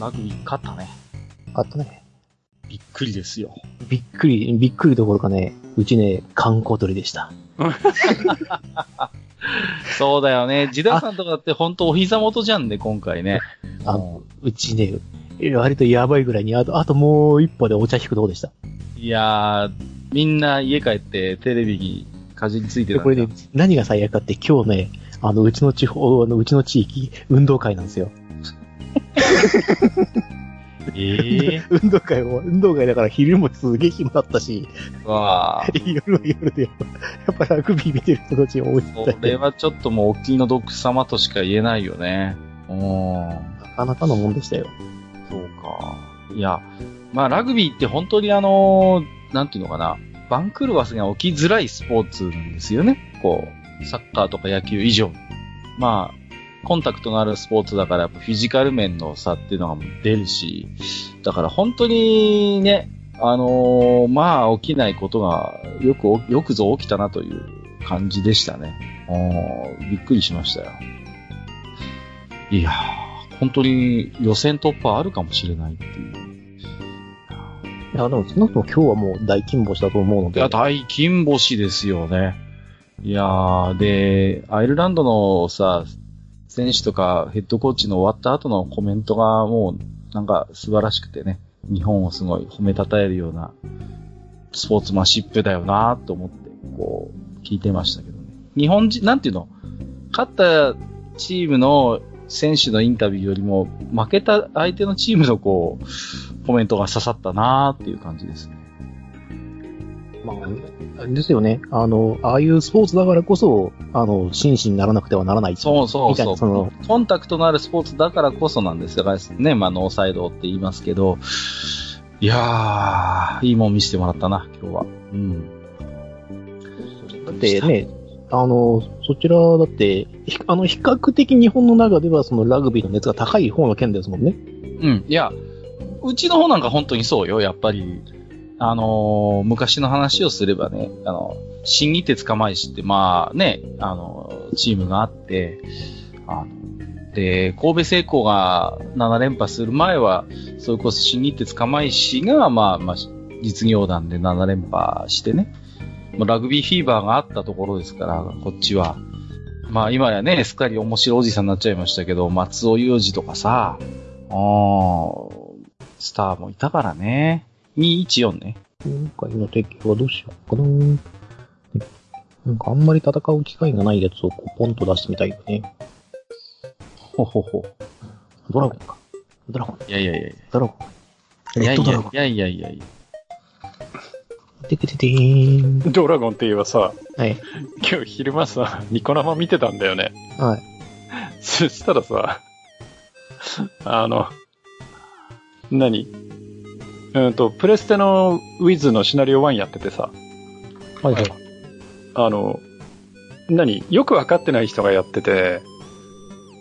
ラグビー勝ったね。あったね。びっくりですよ。びっくり、びっくりどころかね、うちね、観光鳥でした。そうだよね。ジダさんとかだって本当お膝元じゃんね、今回ね。あの、うちね、割とやばいぐらいに、あと、あともう一歩でお茶引くとこでした。いやー、みんな家帰ってテレビにかじりついてたんだでこれね、何が最悪かって今日ね、あの、うちの地方、あの、うちの地域、運動会なんですよ。ええ運動会も、運動会だから昼もすげえ暇だったし、ー。わあ。夜は夜でやっぱ、やっぱラグビー見てる人たちが多いみたいで、それはちょっともうお気の毒様としか言えないよね。うん。なかなかのもんでしたよ。そうか。いや、まあラグビーって本当にあの、なんていうのかな。番狂わせが起きづらいスポーツなんですよね。こう、サッカーとか野球以上に。まあ、コンタクトのあるスポーツだからやっぱフィジカル面の差っていうのが出るし、だから本当にね、あのーまあ起きないことがよく、よくぞ起きたなという感じでしたね。びっくりしましたよ。いやー、本当に予選突破あるかもしれないっていう。いや、でも少なくとも今日はもう大金星だと思うので。いや、大金星ですよね。いやー、で、アイルランドのさ、選手とかヘッドコーチの終わった後のコメントがもうなんか素晴らしくてね、日本をすごい褒めたたえるようなスポーツマンシップだよなと思って、こう、聞いてましたけどね。日本人、なんていうの？勝ったチームの選手のインタビューよりも、負けた相手のチームのこう、コメントが刺さったなっていう感じですね。まあ、ですよね。あの、ああいうスポーツだからこそ、あの、真摯にならなくてはならない。そうそうそう。みたいな、その、コンタクトのあるスポーツだからこそなんですよ。ね、まあ、ノーサイドって言いますけど、いやー、いいもん見せてもらったな、今日は。うん。だってね、あの、そちらだって、ひあの、比較的日本の中ではそのラグビーの熱が高い方の県ですもんね。うん。いや、うちの方なんか本当にそうよ、やっぱり。あのー昔の話をすればね、あの、新日鉄釜石って、まあね、あの、チームがあって、あの、で、神戸製鋼が7連覇する前は、それこそ新日鉄釜石が、まあ、まあ、実業団で7連覇してね、ラグビーフィーバーがあったところですから、こっちは。まあ今やね、すっかり面白いおじさんになっちゃいましたけど、松尾裕二とかさ、あースターもいたからね。214ね。今回の敵はどうしようかな。なんかあんまり戦う機会がないやつをこうポンと出してみたいよね。ほほほ。ドラゴンか。ドラゴン。いやいやいやいドラゴン。や。いやいレッドドラゴン。やいやいやいやいや。てけててーん。ドラゴンって言えばさ、はい。今日昼間さ、ニコ生見てたんだよね。はい。そしたらさ、あの、何うんと、プレステのウィズのシナリオ1やっててさ、はいはい。あの、何よくわかってない人がやってて、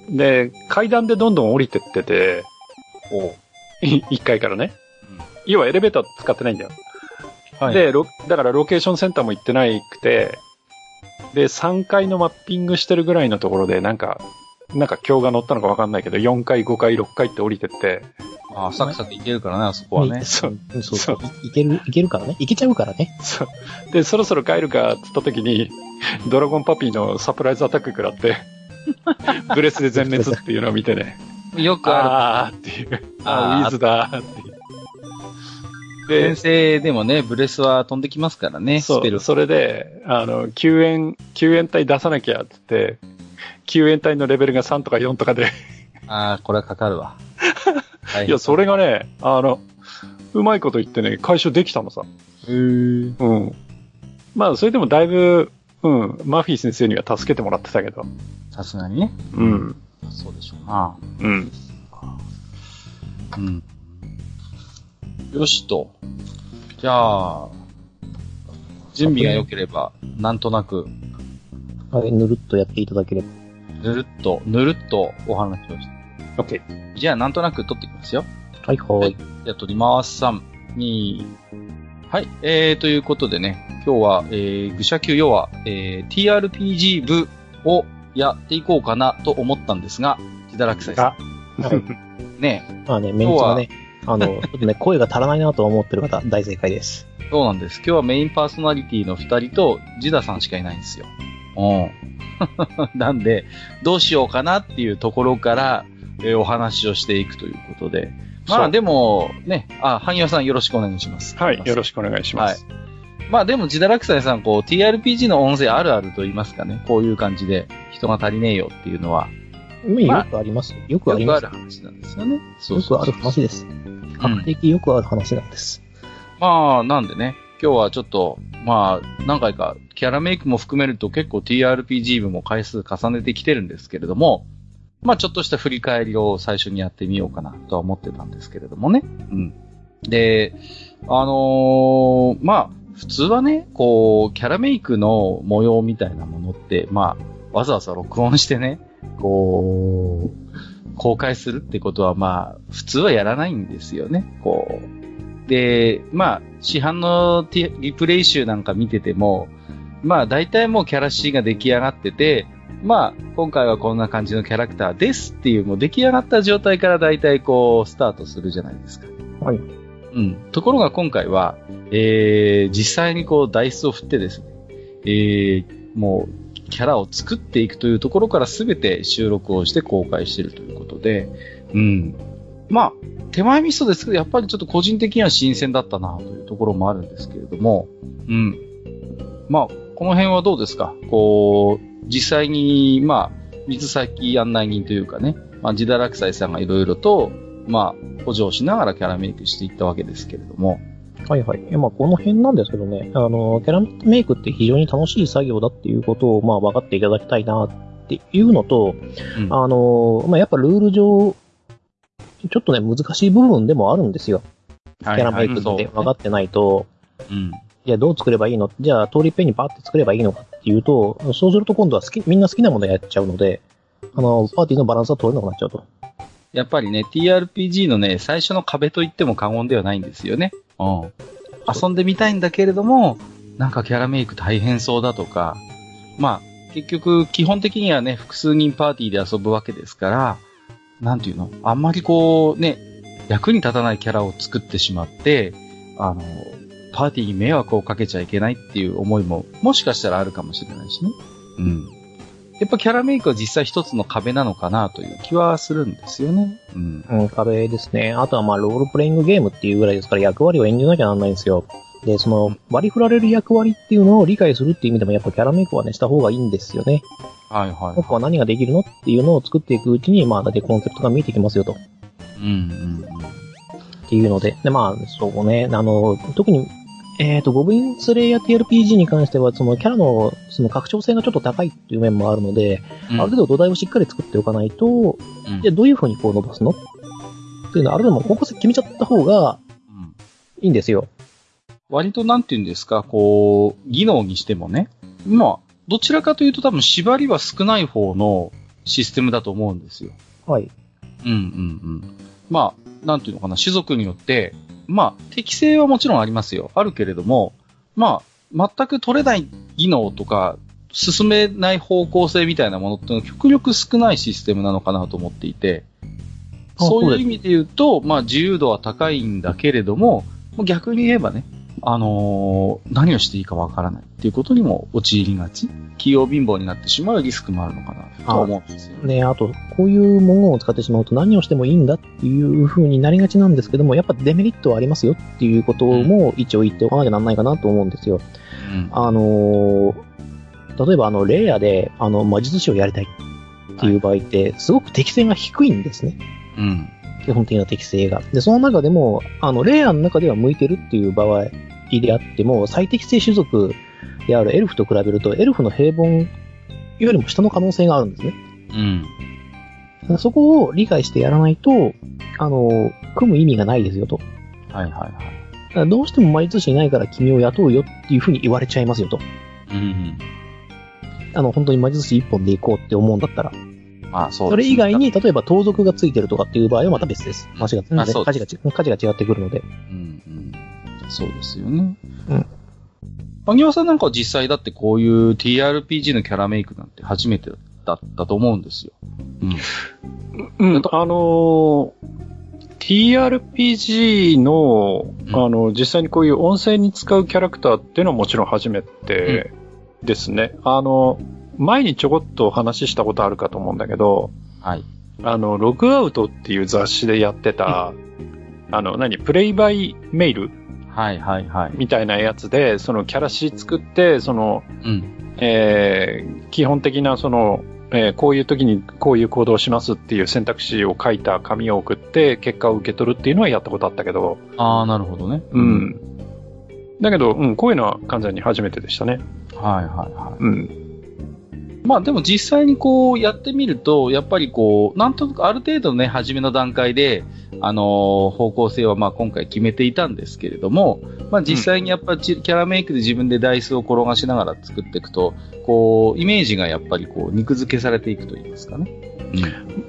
で、階段でどんどん降りてってて、おう。1階からね。要はエレベーター使ってないんだよ。はい。で、ロだからロケーションセンターも行ってないくて、で、3階のマッピングしてるぐらいのところで、なんか、なんか今日が乗ったのかわかんないけど、4階、5階、6階って降りてって、あサクサクいけるからね、あそこはね。そう、そうそう。いいける、いけるからね。いけちゃうからね。そう。で、そろそろ帰るか、つった時に、ドラゴンパピーのサプライズアタック食らって、ブレスで全滅っていうのを見てね、よくああーっていう、あーあー、ウィズだーっていう。る。で先、生でもね、ブレスは飛んできますからね、そう、。それで、あの、救援、救援隊出さなきゃっつって、救援隊のレベルが3とか4とかで、ああ、これはかかるわ。はいや、それがね、あの、うまいこと言ってね、解消できたのさ。へーうん。まあ、それでもだいぶ、うん、マフィー先生には助けてもらってたけど。さすがにね。うん。そうでしょうな。うん。うん。よしと。じゃあ、準備が良ければ、なんとなく、はい、ぬるっとやっていただければ。ぬるっと、ぬるっとお話をして。OK。じゃあ、なんとなく撮っていきますよ。はいはい。じゃあ、撮ります。3、2、はい。えー、ということでね、今日は、えー、愚者級要は、えー、TRPG 部をやっていこうかなと思ったんですが、自堕落斎さん。あ、ね、まあね、メンツがね、あの、ちょっとね、声が足らないなと思ってる方、大正解です。そうなんです。今日はメインパーソナリティの二人と、ジダさんしかいないんですよ。うん。なんで、どうしようかなっていうところから、えーお話をしていくということで。まあでも、ね、あ、萩谷さんよろしくお願いします。はい、よろししくお願いします。く。まあでも、ジダラクサイさん、こう、TRPG の音声あるあると言いますかね。こういう感じで、人が足りねえよっていうのは、まあ、よくあります。よくありますよくある。話なんですよね。そうよくあるそうそう話です。うん比較的よくある話なんです。まあ、なんでね、今日はちょっと、まあ、何回か、キャラメイクも含めると結構 TRPG 部も回数重ねてきてるんですけれども、まあちょっとした振り返りを最初にやってみようかなとは思ってたんですけれどもね。うん。で、あのーまあ、普通はね、こう、キャラメイクの模様みたいなものって、まあ、わざわざ録音してね、こう、公開するってことはまあ、普通はやらないんですよね。こう。で、まあ、市販のティリプレイ集なんか見てても、まあ、大体もうキャラ C が出来上がってて、まあ、今回はこんな感じのキャラクターですっていう、もう出来上がった状態から大体こう、スタートするじゃないですか。はい。うん。ところが今回は、えー、実際にこう、ダイスを振ってですね、えー、もう、キャラを作っていくというところから全て収録をして公開しているということで、うん。まあ、手前味噌ですけど、やっぱりちょっと個人的には新鮮だったなというところもあるんですけれども、うん。まあ、この辺はどうですか？こう、実際に、まあ、水先案内人というかね、まあ、自堕落斎さんがいろいろと、まあ、補助をしながらキャラメイクしていったわけですけれども、はいはい。えまあ、この辺なんですけどね、あの、キャラメイクって非常に楽しい作業だっていうことを、まあ、分かっていただきたいなっていうのと、うん。あの、まあ、やっぱルール上、ちょっとね、難しい部分でもあるんですよ。キキャラメイクって分かってないと、うん。じゃあどう作ればいいの？じゃあ通りペンにパーって作ればいいのかっていうと、そうすると今度は好き、みんな好きなものやっちゃうので、あの、パーティーのバランスが取れなくなっちゃうと。やっぱりね、TRPG のね、最初の壁と言っても過言ではないんですよね。うん。遊んでみたいんだけれども、なんかキャラメイク大変そうだとか、まあ、結局、基本的にはね、複数人パーティーで遊ぶわけですから、なんていうの？あんまりこう、ね、役に立たないキャラを作ってしまって、あの、パーティーに迷惑をかけちゃいけないっていう思いも、もしかしたらあるかもしれないしね。うん。やっぱキャラメイクは実際一つの壁なのかなという気はするんですよね。うん。うん、壁ですね。あとはまあ、ロールプレイングゲームっていうぐらいですから役割を演じなきゃなんないんですよ。で、その、割り振られる役割っていうのを理解するっていう意味でも、やっぱキャラメイクはね、した方がいいんですよね。はいはい、僕は何ができるのっていうのを作っていくうちに、まあ、だってコンセプトが見えてきますよと。うんうんっていうので。で、まあ、そうね、あの、特に、えっ、と、ゴブリンスレイヤー TRPG に関しては、そのキャラの、その拡張性がちょっと高いっていう面もあるので、うん。ある程度土台をしっかり作っておかないと、うんじゃあどういう風にこう伸ばすの？っていうのは、ある程度方向性決めちゃった方がうんいいんですよ。割となんて言うんですか、こう、技能にしてもね。まあ、どちらかというと多分縛りは少ない方のシステムだと思うんですよ。はい。うんうんうん。まあ、なんていうのかな、種族によって、まあ、適性はもちろんありますよ。あるけれども、まあ、全く取れない技能とか、進めない方向性みたいなものっていうのは極力少ないシステムなのかなと思っていて、あそういう意味で言うと、まあ自由度は高いんだけれども、逆に言えばね、あのー何をしていいかわからないっていうことにも陥りがち。器用貧乏になってしまうリスクもあるのかなとは思うんですよね。ね、あと、こういう文言を使ってしまうと何をしてもいいんだっていう風になりがちなんですけども、やっぱデメリットはありますよっていうことも一応言っておかなきゃなんないかなと思うんですよ。うん。あのー例えばあの、レイヤーで、あの、魔術師をやりたいっていう場合って、すごく適性が低いんですね。うん。基本的な適性が。で、その中でも、あの、レイヤーの中では向いてるっていう場合であっても、最適性種族であるエルフと比べると、エルフの平凡よりも下の可能性があるんですね。うん。そこを理解してやらないと、あの、組む意味がないですよと。はいはいはい。どうしても魔術師いないから君を雇うよっていうふうに言われちゃいますよと。うんあの、本当に魔術師一本で行こうって思うんだったら。うん。まあそうそですねれ以外に、例えば盗賊がついてるとかっていう場合はまた別です。間違ってるので、あそう価値がち、価値が違ってくるので。うんうん。そうですよね。うん。萩和さんなんかは実際だってこういう TRPG のキャラメイクなんて初めてだったと思うんですよ。うん、あのー TRPG の、うんあの、実際にこういう音声に使うキャラクターっていうのはもちろん初めてですね。あの、前にちょこっと話したことあるかと思うんだけど、はい。あの、ログアウトっていう雑誌でやってた、あの、何、プレイバイメールはいはいはい。みたいなやつで、そのキャラシ作って、その、うん。えー基本的なその、えーこういう時にこういう行動をしますっていう選択肢を書いた紙を送って結果を受け取るっていうのはやったことあったけど、ああ、なるほどね。うん。だけど、うん、こういうのは完全に初めてでしたね。はいはいはい。うん。まあでも実際にこうやってみると、やっぱりこう、なんとなくある程度ね、初めの段階で、あのー方向性はまあ今回決めていたんですけれども、まあ実際にやっぱりキャラメイクで自分でダイスを転がしながら作っていくと、こう、イメージがやっぱりこう、肉付けされていくと言いますかね。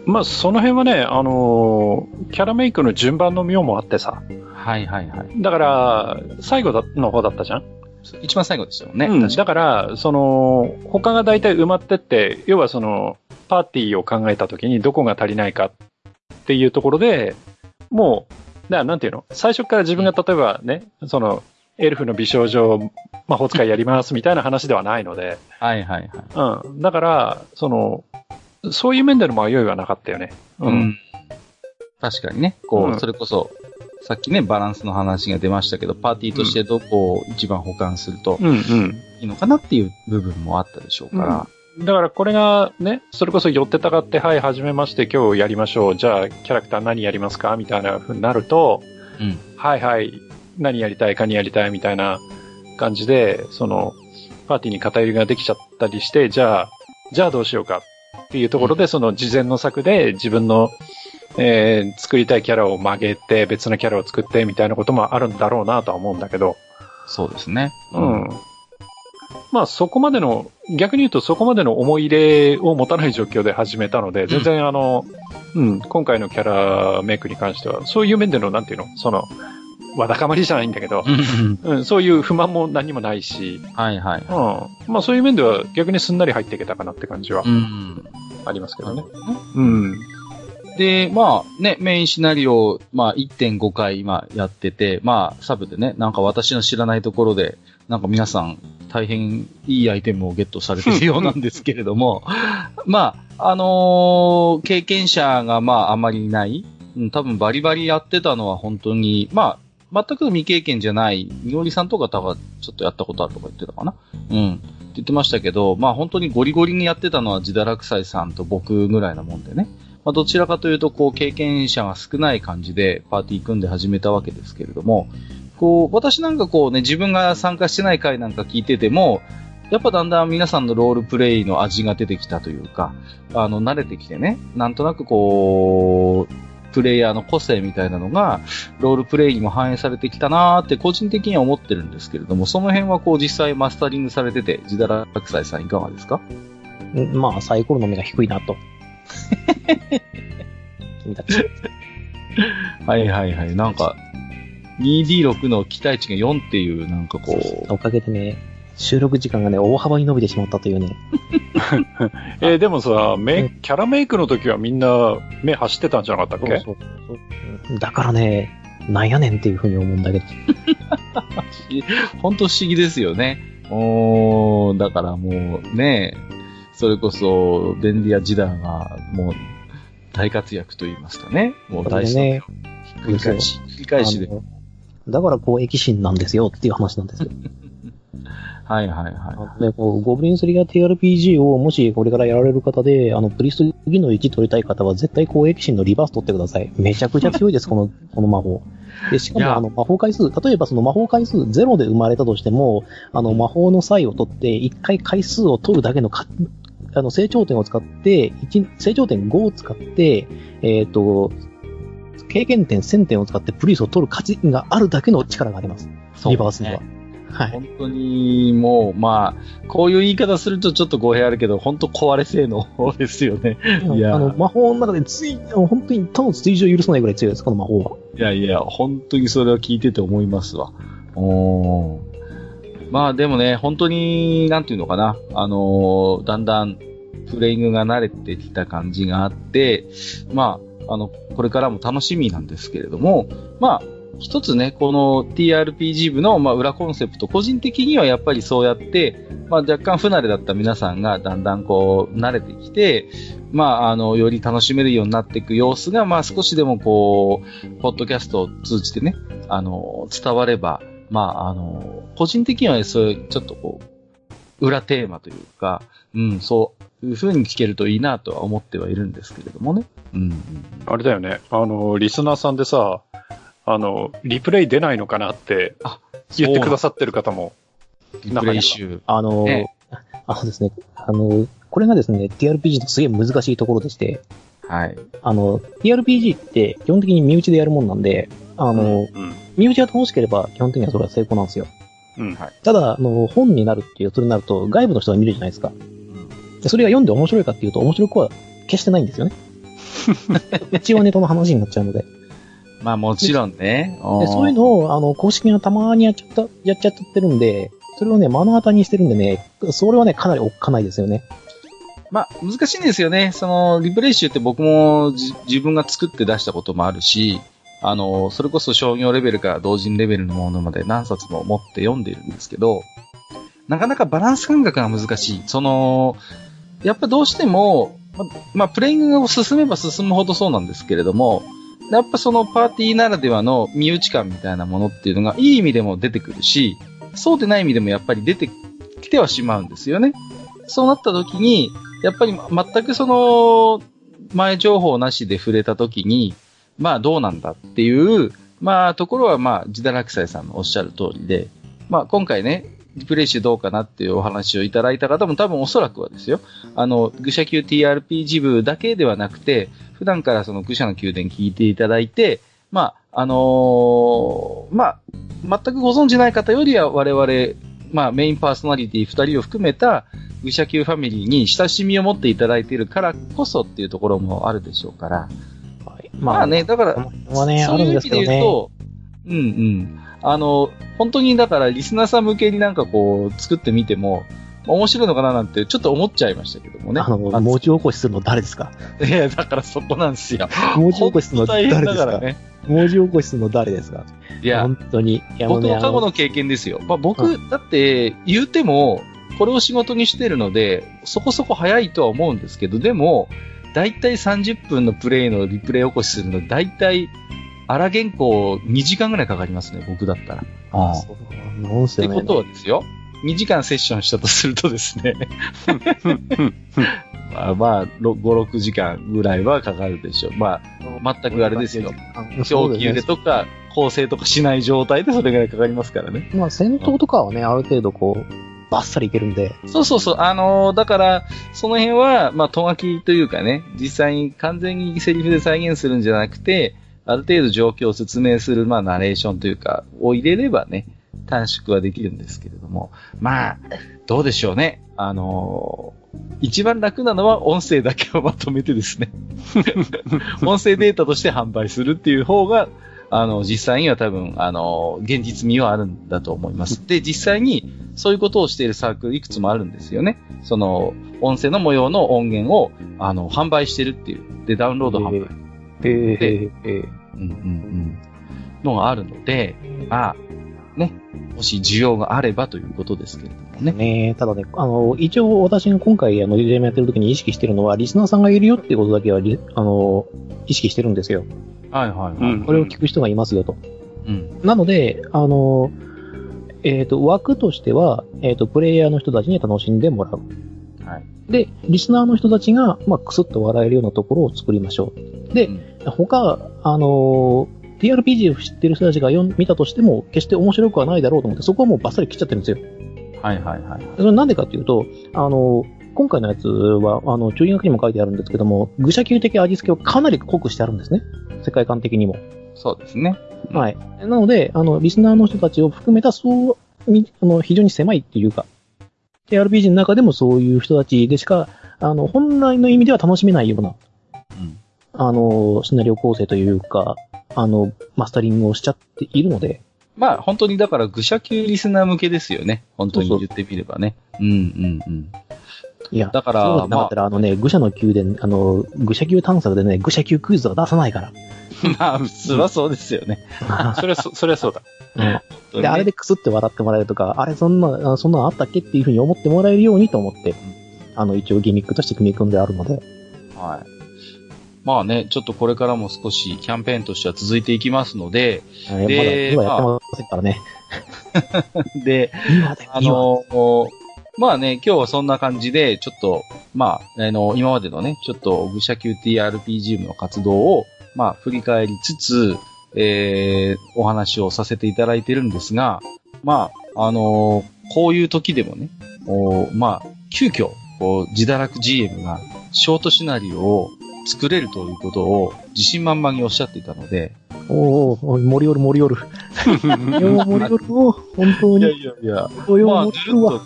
まあ、その辺はね、あのーキャラメイクの順番の妙もあってさ。はいはいはい。だから、最後だの方だったじゃん？一番最後でしたよね。うん、だから、その、他が大体埋まってって、要はその、パーティーを考えた時にどこが足りないかっていうところで、もう、だからなんていうの？最初から自分が例えばね、その、エルフの美少女魔法使いやりますみたいな話ではないので、はいはいはい。うん。だから、その、そういう面での迷いはなかったよね。う。うんん。確かにね、こう、うんそれこそ、さっきね、バランスの話が出ましたけど、パーティーとしてどこを一番保管すると。いいのかなっていう部分もあったでしょうから。だからこれがね、それこそ寄ってたかって、はい、始めまして、今日やりましょう。じゃあ、キャラクター何やりますかみたいな風になると、うん。はいはい、何やりたい、かにやりたいみたいな感じで、その、パーティーに偏りができちゃったりして、じゃあ、じゃあどうしようかっていうところで、その事前の策で自分の、えー作りたいキャラを曲げて、別のキャラを作ってみたいなこともあるんだろうなとは思うんだけど、そうですね。うん。まあそこまでの、逆に言うとそこまでの思い入れを持たない状況で始めたので、全然あの、うん、今回のキャラメイクに関しては、そういう面での、なんていうの、その、わだかまりじゃないんだけど、うん。うん、そういう不満も何もないし、はいはい。うん。まあそういう面では逆にすんなり入っていけたかなって感じはうん。ありますけどね。ねうん。で、まあね、メインシナリオ、まあ1.5回今やってて、まあサブでね、なんか私の知らないところで、なんか皆さん大変いいアイテムをゲットされているようなんですけれども、まあ、あのー経験者がまああまりいない、うん、多分バリバリやってたのは本当に、まあ、全く未経験じゃない、みおりさんとか多分ちょっとやったことあるとか言ってたかなうん。って言ってましたけど、まあ本当にゴリゴリにやってたのはジダラクサイさんと僕ぐらいなもんでね。まあどちらかというと、こう経験者が少ない感じでパーティー組んで始めたわけですけれども、こう、私なんかこうね、自分が参加してない回なんか聞いてても、やっぱだんだん皆さんのロールプレイの味が出てきたというか、あの、慣れてきてね、なんとなくこう、プレイヤーの個性みたいなのが、ロールプレイにも反映されてきたなーって個人的には思ってるんですけれども、その辺はこう実際マスタリングされてて、ジダラクサイさんいかがですか？うんまあ、サイコロの目が低いなと。君たち。はいはいはい。なんか、2D6 の期待値が4っていう、なんかこう、おかげでね、収録時間がね、大幅に伸びてしまったというね。えーでもさ、メイキャラメイクの時はみんな目走ってたんじゃなかったっけ？そうそうそうだからね、なんやねんっていうふうに思うんだけど。本当不思議ですよね。おー、だからもうね、それこそ、デンディア・ジダーがもう大活躍と言いますかね。もう大事これでね、繰り返し、繰り返しでだからこう、駅心なんですよっていう話なんですよ。はいはいあはのね、こう、ゴブリンスリガー TRPG をもしこれからやられる方で、あの、プリスト次の1取りたい方は絶対こう、駅心のリバース取ってください。めちゃくちゃ強いです、この、この魔法。で、しかも、あの、魔法回数、例えばその魔法回数0で生まれたとしても、あの、魔法の際を取って、1回回数を取るだけのか、あの、成長点を使って、一成長点5を使って、えっ、と、経験点1000点を使ってプリスを取る価値があるだけの力があります。い。リバースには。はい。本当に、もう、まあ、こういう言い方するとちょっと語弊あるけど、本当壊れ性能ですよね。いやあの、魔法の中でつい、本当に他の追従を許さないぐらい強いです、この魔法は。いやいや、本当にそれは聞いてて思いますわ。おーまあでもね、本当に、なんていうのかな。あのーだんだん、プレイングが慣れてきた感じがあって、まあ、あの、これからも楽しみなんですけれども、まあ、一つね、この TRPG 部の、まあ、裏コンセプト、個人的にはやっぱりそうやって、まあ、若干不慣れだった皆さんがだんだんこう、慣れてきて、まあ、あの、より楽しめるようになっていく様子が、まあ、少しでもこう、ポッドキャストを通じてね、あの、伝われば、まあ、あの、個人的にはねそういう、ちょっとこう、裏テーマというか、うん、そういう風に聞けるといいなとは思ってはいるんですけれどもね。うん。あれだよね。あの、リスナーさんでさ、あの、リプレイ出ないのかなって言ってくださってる方も。リプレイ集。あの、ねあのですね、あの、これがですね、TRPG のすげえ難しいところでして、はい。あの、TRPG って基本的に身内でやるもんなんで、あの、うん。身内が楽しければ基本的にはそれは成功なんですよ。うん。ただ、あの、本になるっていう、それになると外部の人が見るじゃないですか。でそれが読んで面白いかっていうと面白くは決してないんですよね。一応ネタの話になっちゃうので。まあもちろんね。でそういうのを、あの、公式がたまにやっちゃった、やっちゃってるんで、それをね、目の当たりにしてるんでね、それはね、かなりおっかないですよね。まあ、難しいんですよね。その、リプレイ集って僕もじ自分が作って出したこともあるし、あの、それこそ商業レベルから同人レベルのものまで何冊も持って読んでいるんですけど、なかなかバランス感覚が難しい。その、やっぱどうしても、ま、まあ、プレイングを進めば進むほどそうなんですけれども、やっぱそのパーティーならではの身内感みたいなものっていうのがいい意味でも出てくるし、そうでない意味でもやっぱり出てきてはしまうんですよね。そうなった時に、やっぱり全くその、前情報なしで触れた時に、まあどうなんだっていう、まあところはまあ、ジダラクサイさんのおっしゃる通りで、まあ今回ね、リプレイ集どうかなっていうお話をいただいた方も多分おそらくはですよ。あの、愚者級 TRPG 部だけではなくて、普段からその愚者の宮殿聞いていただいて、まあ、あのーまあ、全くご存知ない方よりは我々、まあメインパーソナリティ二人を含めた愚者級ファミリーに親しみを持っていただいているからこそっていうところもあるでしょうから。はい、まあね、だから、ね、そういう意味で言うと、うんうん。あの、本当にだからリスナーさん向けになんかこう作ってみても、面白いのかななんてちょっと思っちゃいましたけどもね。あの、文字起こしするの誰ですか？いや、だからそこなんですよ。文字起こしするの誰ですか？ね。文字起こしするの誰ですか？いや、本当に。ね、あの、の過去の経験ですよ。まあ、僕、だって、言うても、これを仕事にしてるので、そこそこ早いとは思うんですけど、でも、だいたい30分のプレイのリプレイ起こしするの、だいたい、荒原稿2時間ぐらいかかりますね、僕だったら。あそうなんですよね。ってことはですよ、2時間セッションしたとするとですね、まあ まあ、5、6時間ぐらいはかかるでしょう。まあ、全くあれですよ。そう表記ですね。入れとか、構成とかしない状態でそれぐらいかかりますからね。まあ、戦闘とかはね、ある程度こう、バッサリいけるんで。そうそうそう。あのーだから、その辺は、まあ、とがきというかね、実際に完全にセリフで再現するんじゃなくて、ある程度状況を説明する、まあ、ナレーションというか、を入れればね、短縮はできるんですけれども、まあ、どうでしょうね。あのー一番楽なのは音声だけをまとめてですね、音声データとして販売するっていう方が、あの、実際には多分、あの、現実味はあるんだと思います。で、実際に、そういうことをしているサークルいくつもあるんですよね。その、音声の模様の音源を、あの、販売してるっていう。で、ダウンロード販売。えー、えー、えうんうんうん。のがあるので、まあ、ね、もし需要があればということですけれどもー、ね。ねただね、あの、一応私が今回、あの、リレームやってる時に意識してるのは、リスナーさんがいるよっていうことだけは、リあの、意識してるんですよ。はいはいはい。うんこれを聞く人がいますよと。うん。なので、あの、えっ、と、枠としては、えっ、と、プレイヤーの人たちに楽しんでもらう。はい。で、リスナーの人たちが、まあ、くすっと笑えるようなところを作りましょう。で、うん他、あのー TRPG を知ってる人たちが読ん見たとしても、決して面白くはないだろうと思って、そこはもうバッサリ切っちゃってるんですよ。はいはいはい。それなんでかっていうと、あのー今回のやつは、あの、注意書きにも書いてあるんですけども、愚者級的味付けをかなり濃くしてあるんですね。世界観的にも。そうですね。はい。なので、あの、リスナーの人たちを含めた、そう、みあの、非常に狭いっていうか、TRPG の中でもそういう人たちでしか、あの、本来の意味では楽しめないような、うん。あの、シナリオ構成というか、あの、マスタリングをしちゃっているので、まあ、本当にだから、愚者級リスナー向けですよね。本当にそう言ってみればね。うんうんうん。いや、だからそうなかったら、あのね、愚者の宮殿、あの、愚者級探索でね、愚者級クイズは出さないから。まあ、普通はそうですよね。それはそ、それはそうだ。うん。で、あれでクスって笑ってもらえるとか、あれそんな、あそんなのあったっけっていうふうに思ってもらえるようにと思って、あの、一応ギミックとして組み組んであるので、はい。まあね、ちょっとこれからも少しキャンペーンとしては続いていきますので、えーまだ、で今やってませんからね。で、あ今。のまあね、今日はそんな感じで、ちょっと、まあ、あの、今までのね、ちょっと、愚者級 TRPG の活動を、まあ、振り返りつつ、えー、お話をさせていただいてるんですが、まあ、あのこういう時でもね、おまあ、急遽、こう、自堕落 GM が、ショートシナリオを作れるということを、自信満々におっしゃっていたので、おーおー、森よる森よる。よう森よるを、本当に。いやいや、ようまあ、ぬるっと、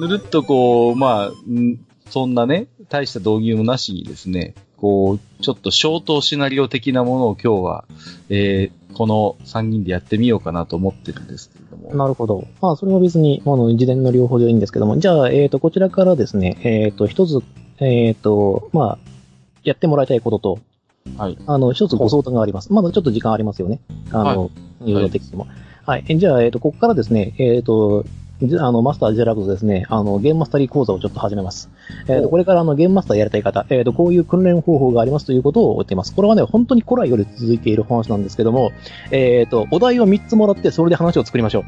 ぬるっとこう、まあ、んそんなね、大した導入もなしにですね、こう、ちょっと消灯シナリオ的なものを今日は、えー、この3人でやってみようかなと思ってるんですけれども。なるほど。まあ、それは別に、あの、事前の両方でいいんですけども、じゃあ、えっ、と、こちらからですね、えっ、と、一つ、えっ、と、まあ、やってもらいたいことと、はい。あの、一つご相談があります。まだちょっと時間ありますよね。あの、入場的にも。はい。えじゃあ、えっ、と、ここからですね、えっ、と、じあの、マスタージェラクトですね、あの、ゲームマスタリー講座をちょっと始めます。えっ、と、これからあの、ゲームマスターやりたい方、えっ、と、こういう訓練方法がありますということを言っています。これはね、本当に古来より続いている話なんですけども、えっ、と、お題を3つもらって、それで話を作りましょう。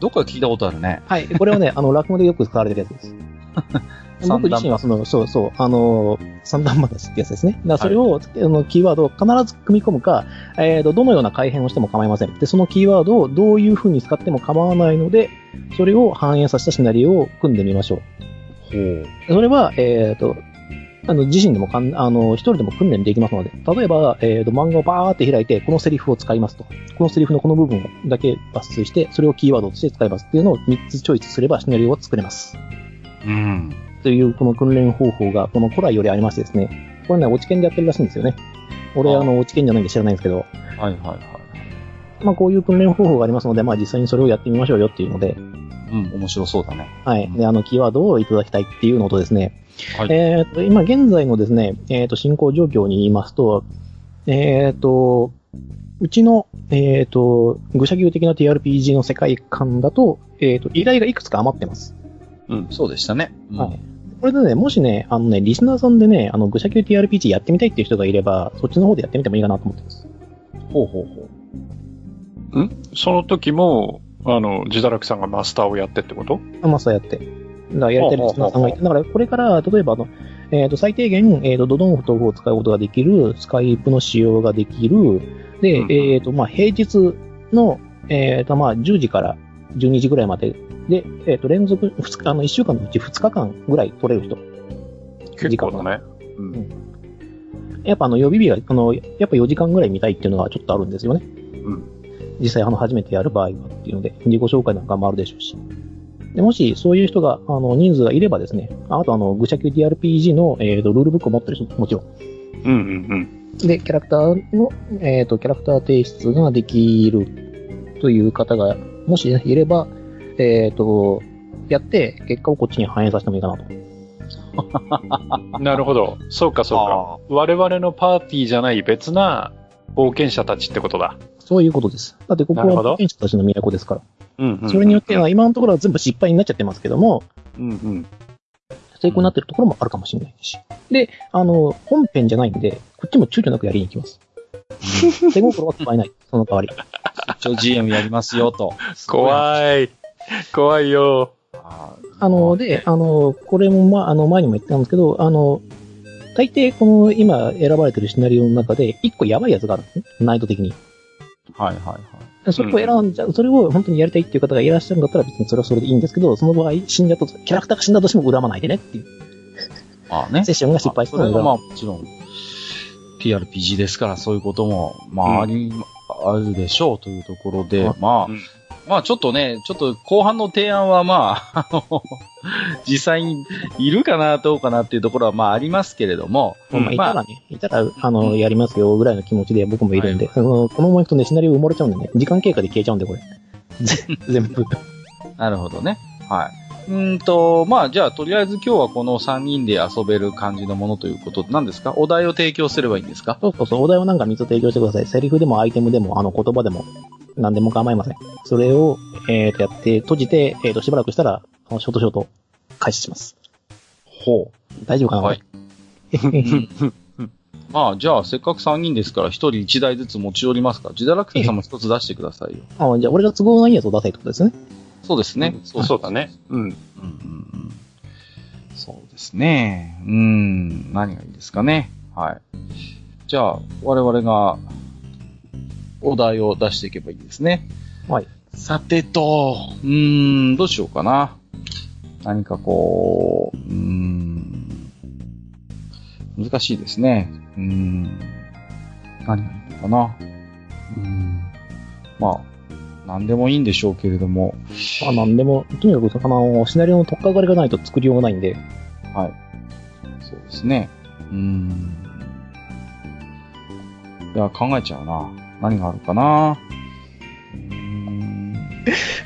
どっかで聞いたことあるね。はい。これはね、あの、落語でよく使われてるやつです。僕自身はその、そうそう、あの、三段話ってやつですね。だからそれを、あの、キーワードを必ず組み込むか、えっ、と、どのような改変をしても構いません。で、そのキーワードをどういう風に使っても構わないので、それを反映させたシナリオを組んでみましょう。ほう。それは、えっ、と、あの、自身でもかん、あの、一人でも訓練できますので、例えば、えっ、と、漫画をバーって開いて、このセリフを使いますと。このセリフのこの部分だけ抜粋して、それをキーワードとして使いますっていうのを3つチョイスすればシナリオを作れます。うん。というこの訓練方法がこの古来よりありましてですね、これね、落ち研でやってるらしいんですよね。俺、あの、落ち研じゃないんで知らないんですけど、はいはいはい。まあこういう訓練方法がありますので、まあ実際にそれをやってみましょうよっていうので、うん、面白そうだね。はい。で、あの、キーワードをいただきたいっていうのとですね、はいえっ、と、今現在のですね、えっ、と、進行状況に言いますと、えっ、と、うちの、えっ、と、愚者級的な TRPG の世界観だと、えっ、と、依頼がいくつか余ってます。うん。そうでしたね。うんはいこれでね、もしね、あのね、リスナーさんでね、あの、愚者級 TRPG やってみたいっていう人がいれば、そっちの方でやってみてもいいかなと思ってます。ほうほうほう。ん？その時も、あの、自堕落さんがマスターをやってってこと？マスターやって。だからやりたいリスナーさんがいて。だからこれから、例えばあの、えっ、と、最低限、えっ、と、ドドンフ豆腐を使うことができる、スカイプの使用ができる、で、うんえっ、と、まあ、平日の、えっ、と、まあ、10時から12時ぐらいまでで、えっ、と、連続、2日、あの、1週間のうち2日間ぐらい取れる人。結構だね。うん。やっぱあの予備日が、あの、やっぱ4時間ぐらい見たいっていうのがちょっとあるんですよね。うん。実際あの初めてやる場合はっていうので、自己紹介なんかもあるでしょうし。でもしそういう人が、あの、人数がいればですね、あとあの、愚者級 TRPG の、えーと、ルールブックを持ってる人、もちろん。うんうんで、キャラクターの、えっ、と、キャラクター提出ができるという方が、もし、ね、いれば、えっ、と、やって、結果をこっちに反映させてもいいかなと。うん。なるほど。そうかそうか。我々のパーティーじゃない別な冒険者たちってことだ。そういうことです。だってここは冒険者たちの都ですから。うんうんうん。それによっては、今のところは全部失敗になっちゃってますけども、うんうん。成功になってるところもあるかもしれないし。で、あの、本編じゃないんで、こっちも躊躇なくやりに行きます。手心は加えない。その代わり。一応 GM やりますよと。怖い。怖いよ。ああの、で、あの、これも、ま、あの、前にも言ったんですけど、あの、大抵この今選ばれてるシナリオの中で、一個やばいやつがあるんですね。難易度的に。はいはいはい。でそれを選んじゃう、それを本当にやりたいっていう方がいらっしゃるんだったら別にそれはそれでいいんですけど、その場合死んじゃったと、キャラクターが死んだとしても恨まないでねっていう。まあね。セッションが失敗してそれはまあも恨まもちろん、TRPG ですからそういうことも、まああり、あるでしょうというところで、うんまあ、うんまあちょっとね、ちょっと後半の提案はまあ、あの、実際にいるかなどうかなっていうところはまあありますけれども、まあ、いたまあらね、いたら、あの、やりますよぐらいの気持ちで僕もいるんで、あのこのまま行くとね、シナリオ埋もれちゃうんでね、時間経過で消えちゃうんで、これ。ぜ 全部。なるほどね。はい。うーんと、まあ、じゃあ、とりあえず今日はこの3人で遊べる感じのものということで、何ですか？お題を提供すればいいんですか？そうそうそう、お題をなんか3つ提供してください。セリフでもアイテムでも、あの、言葉でも、何でも構いません。それを、えーと、やって、閉じて、えーと、しばらくしたら、あのショートショート、開始します。ほ大丈夫かな？はい。まあ、じゃあ、せっかく3人ですから、1人1台ずつ持ち寄りますか？自堕落星さんも1つ出してくださいよ。あじゃあ、俺が都合のいいやつを出せってことですね。そうですね。そうそうだね。うん。うんうんうんそうですね。うーん、何がいいですかね。はい。じゃあ、我々が、お題を出していけばいいですね。はい。さてと、うーん、どうしようかな。何かこう、うーん、難しいですね。うーん、何がいいのかな。うーん、まあ、何でもいいんでしょうけれども、まあ、なんでも、とにかく、あの、シナリオの取っかかりがないと作りようがないんで、はい。そうですね。うーん。いや、考えちゃうな。何があるかな。うーん。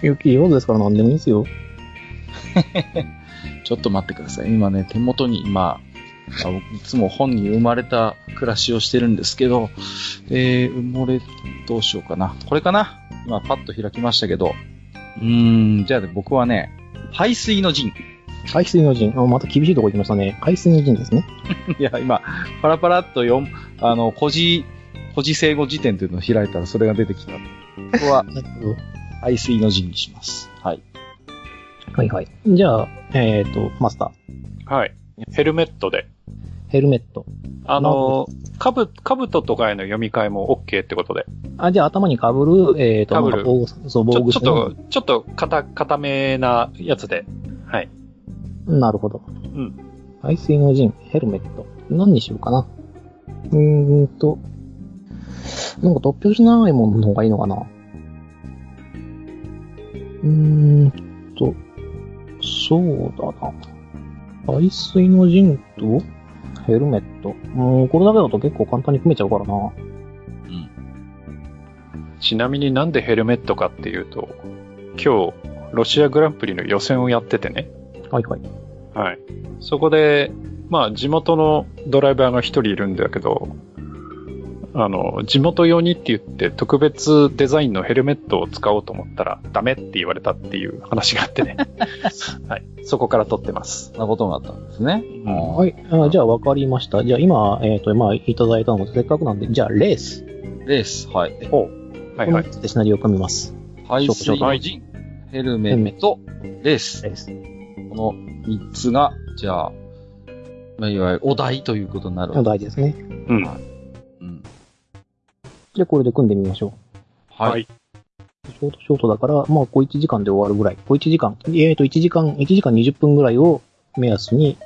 ゆき、ようですから何でもいいですよ。ちょっと待ってください。今ね、手元に今、いつも本に生まれた暮らしをしてるんですけど、えー、埋もれ、どうしようかな。これかな今パッと開きましたけど。うーん、じゃあ僕はね、排水の陣。海水の陣。あまた厳しいとこ行きましたね。海水の陣ですね。いや、今、パラパラっと読む、あの、古事、古事生語辞典というのを開いたらそれが出てきた。ここは。排水の陣にします。はい。はいはい。じゃあ、えっ、と、マスター。はい。ヘルメットで。ヘルメット。あの、かぶ、かぶととかへの読み替えも OK ってことで。あ、じゃあ頭に被る、えっ、と、被るなんか防そう、防ちょちょっと、ちょっと、かた、固めなやつで。はい。なるほど。うん。排水の陣、ヘルメット。何にしようかな。うーんと、なんか突拍子ないものの方がいいのかな。うーんと、そうだな。排水の陣と、ヘルメット。うん、これだけだと結構簡単に組めちゃうからな。うん。ちなみになんでヘルメットかっていうと、今日、ロシアグランプリの予選をやっててね。はいはい。はい。そこで、まあ、地元のドライバーが一人いるんだけど、あの、地元用にって言って特別デザインのヘルメットを使おうと思ったらダメって言われたっていう話があってね。はい。そこから撮ってます。そんなことがあったんですね。うんははい。あじゃあ分かりました。じゃあ今、えっ、と、まあ、いただいたので、せっかくなんで、じゃあレース。レース、はい。はいこはい。の3つでシナリオを組みます。排水の陣、ヘルメット、レース。レース。この3つが、じゃあ、まあ、いわゆるお題ということになるわのけ大事ですね。うん。うん。じゃあこれで組んでみましょはい。はい。う。ショートショートだから、まあ、小1時間で終わるぐらい。小1時間。えっ、と、1時間、1時間20分ぐらいを目安に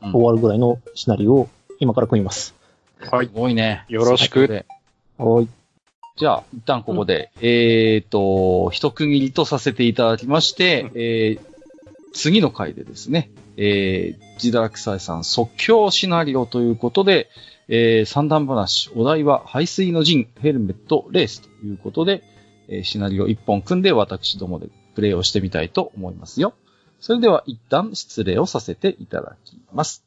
うん終わるぐらいのシナリオを今から組みます。はいす。ごいね。よろしくではい。じゃあ、一旦ここで、えっ、と、一区切りとさせていただきまして、えー、次の回でですね、えー、ジダラクサイさん即興シナリオということで、えー、三段話、お題は排水の陣、ヘルメット、レースということで、えーシナリオ一本組んで私どもでプレイをしてみたいと思いますよ。それでは一旦失礼をさせていただきます。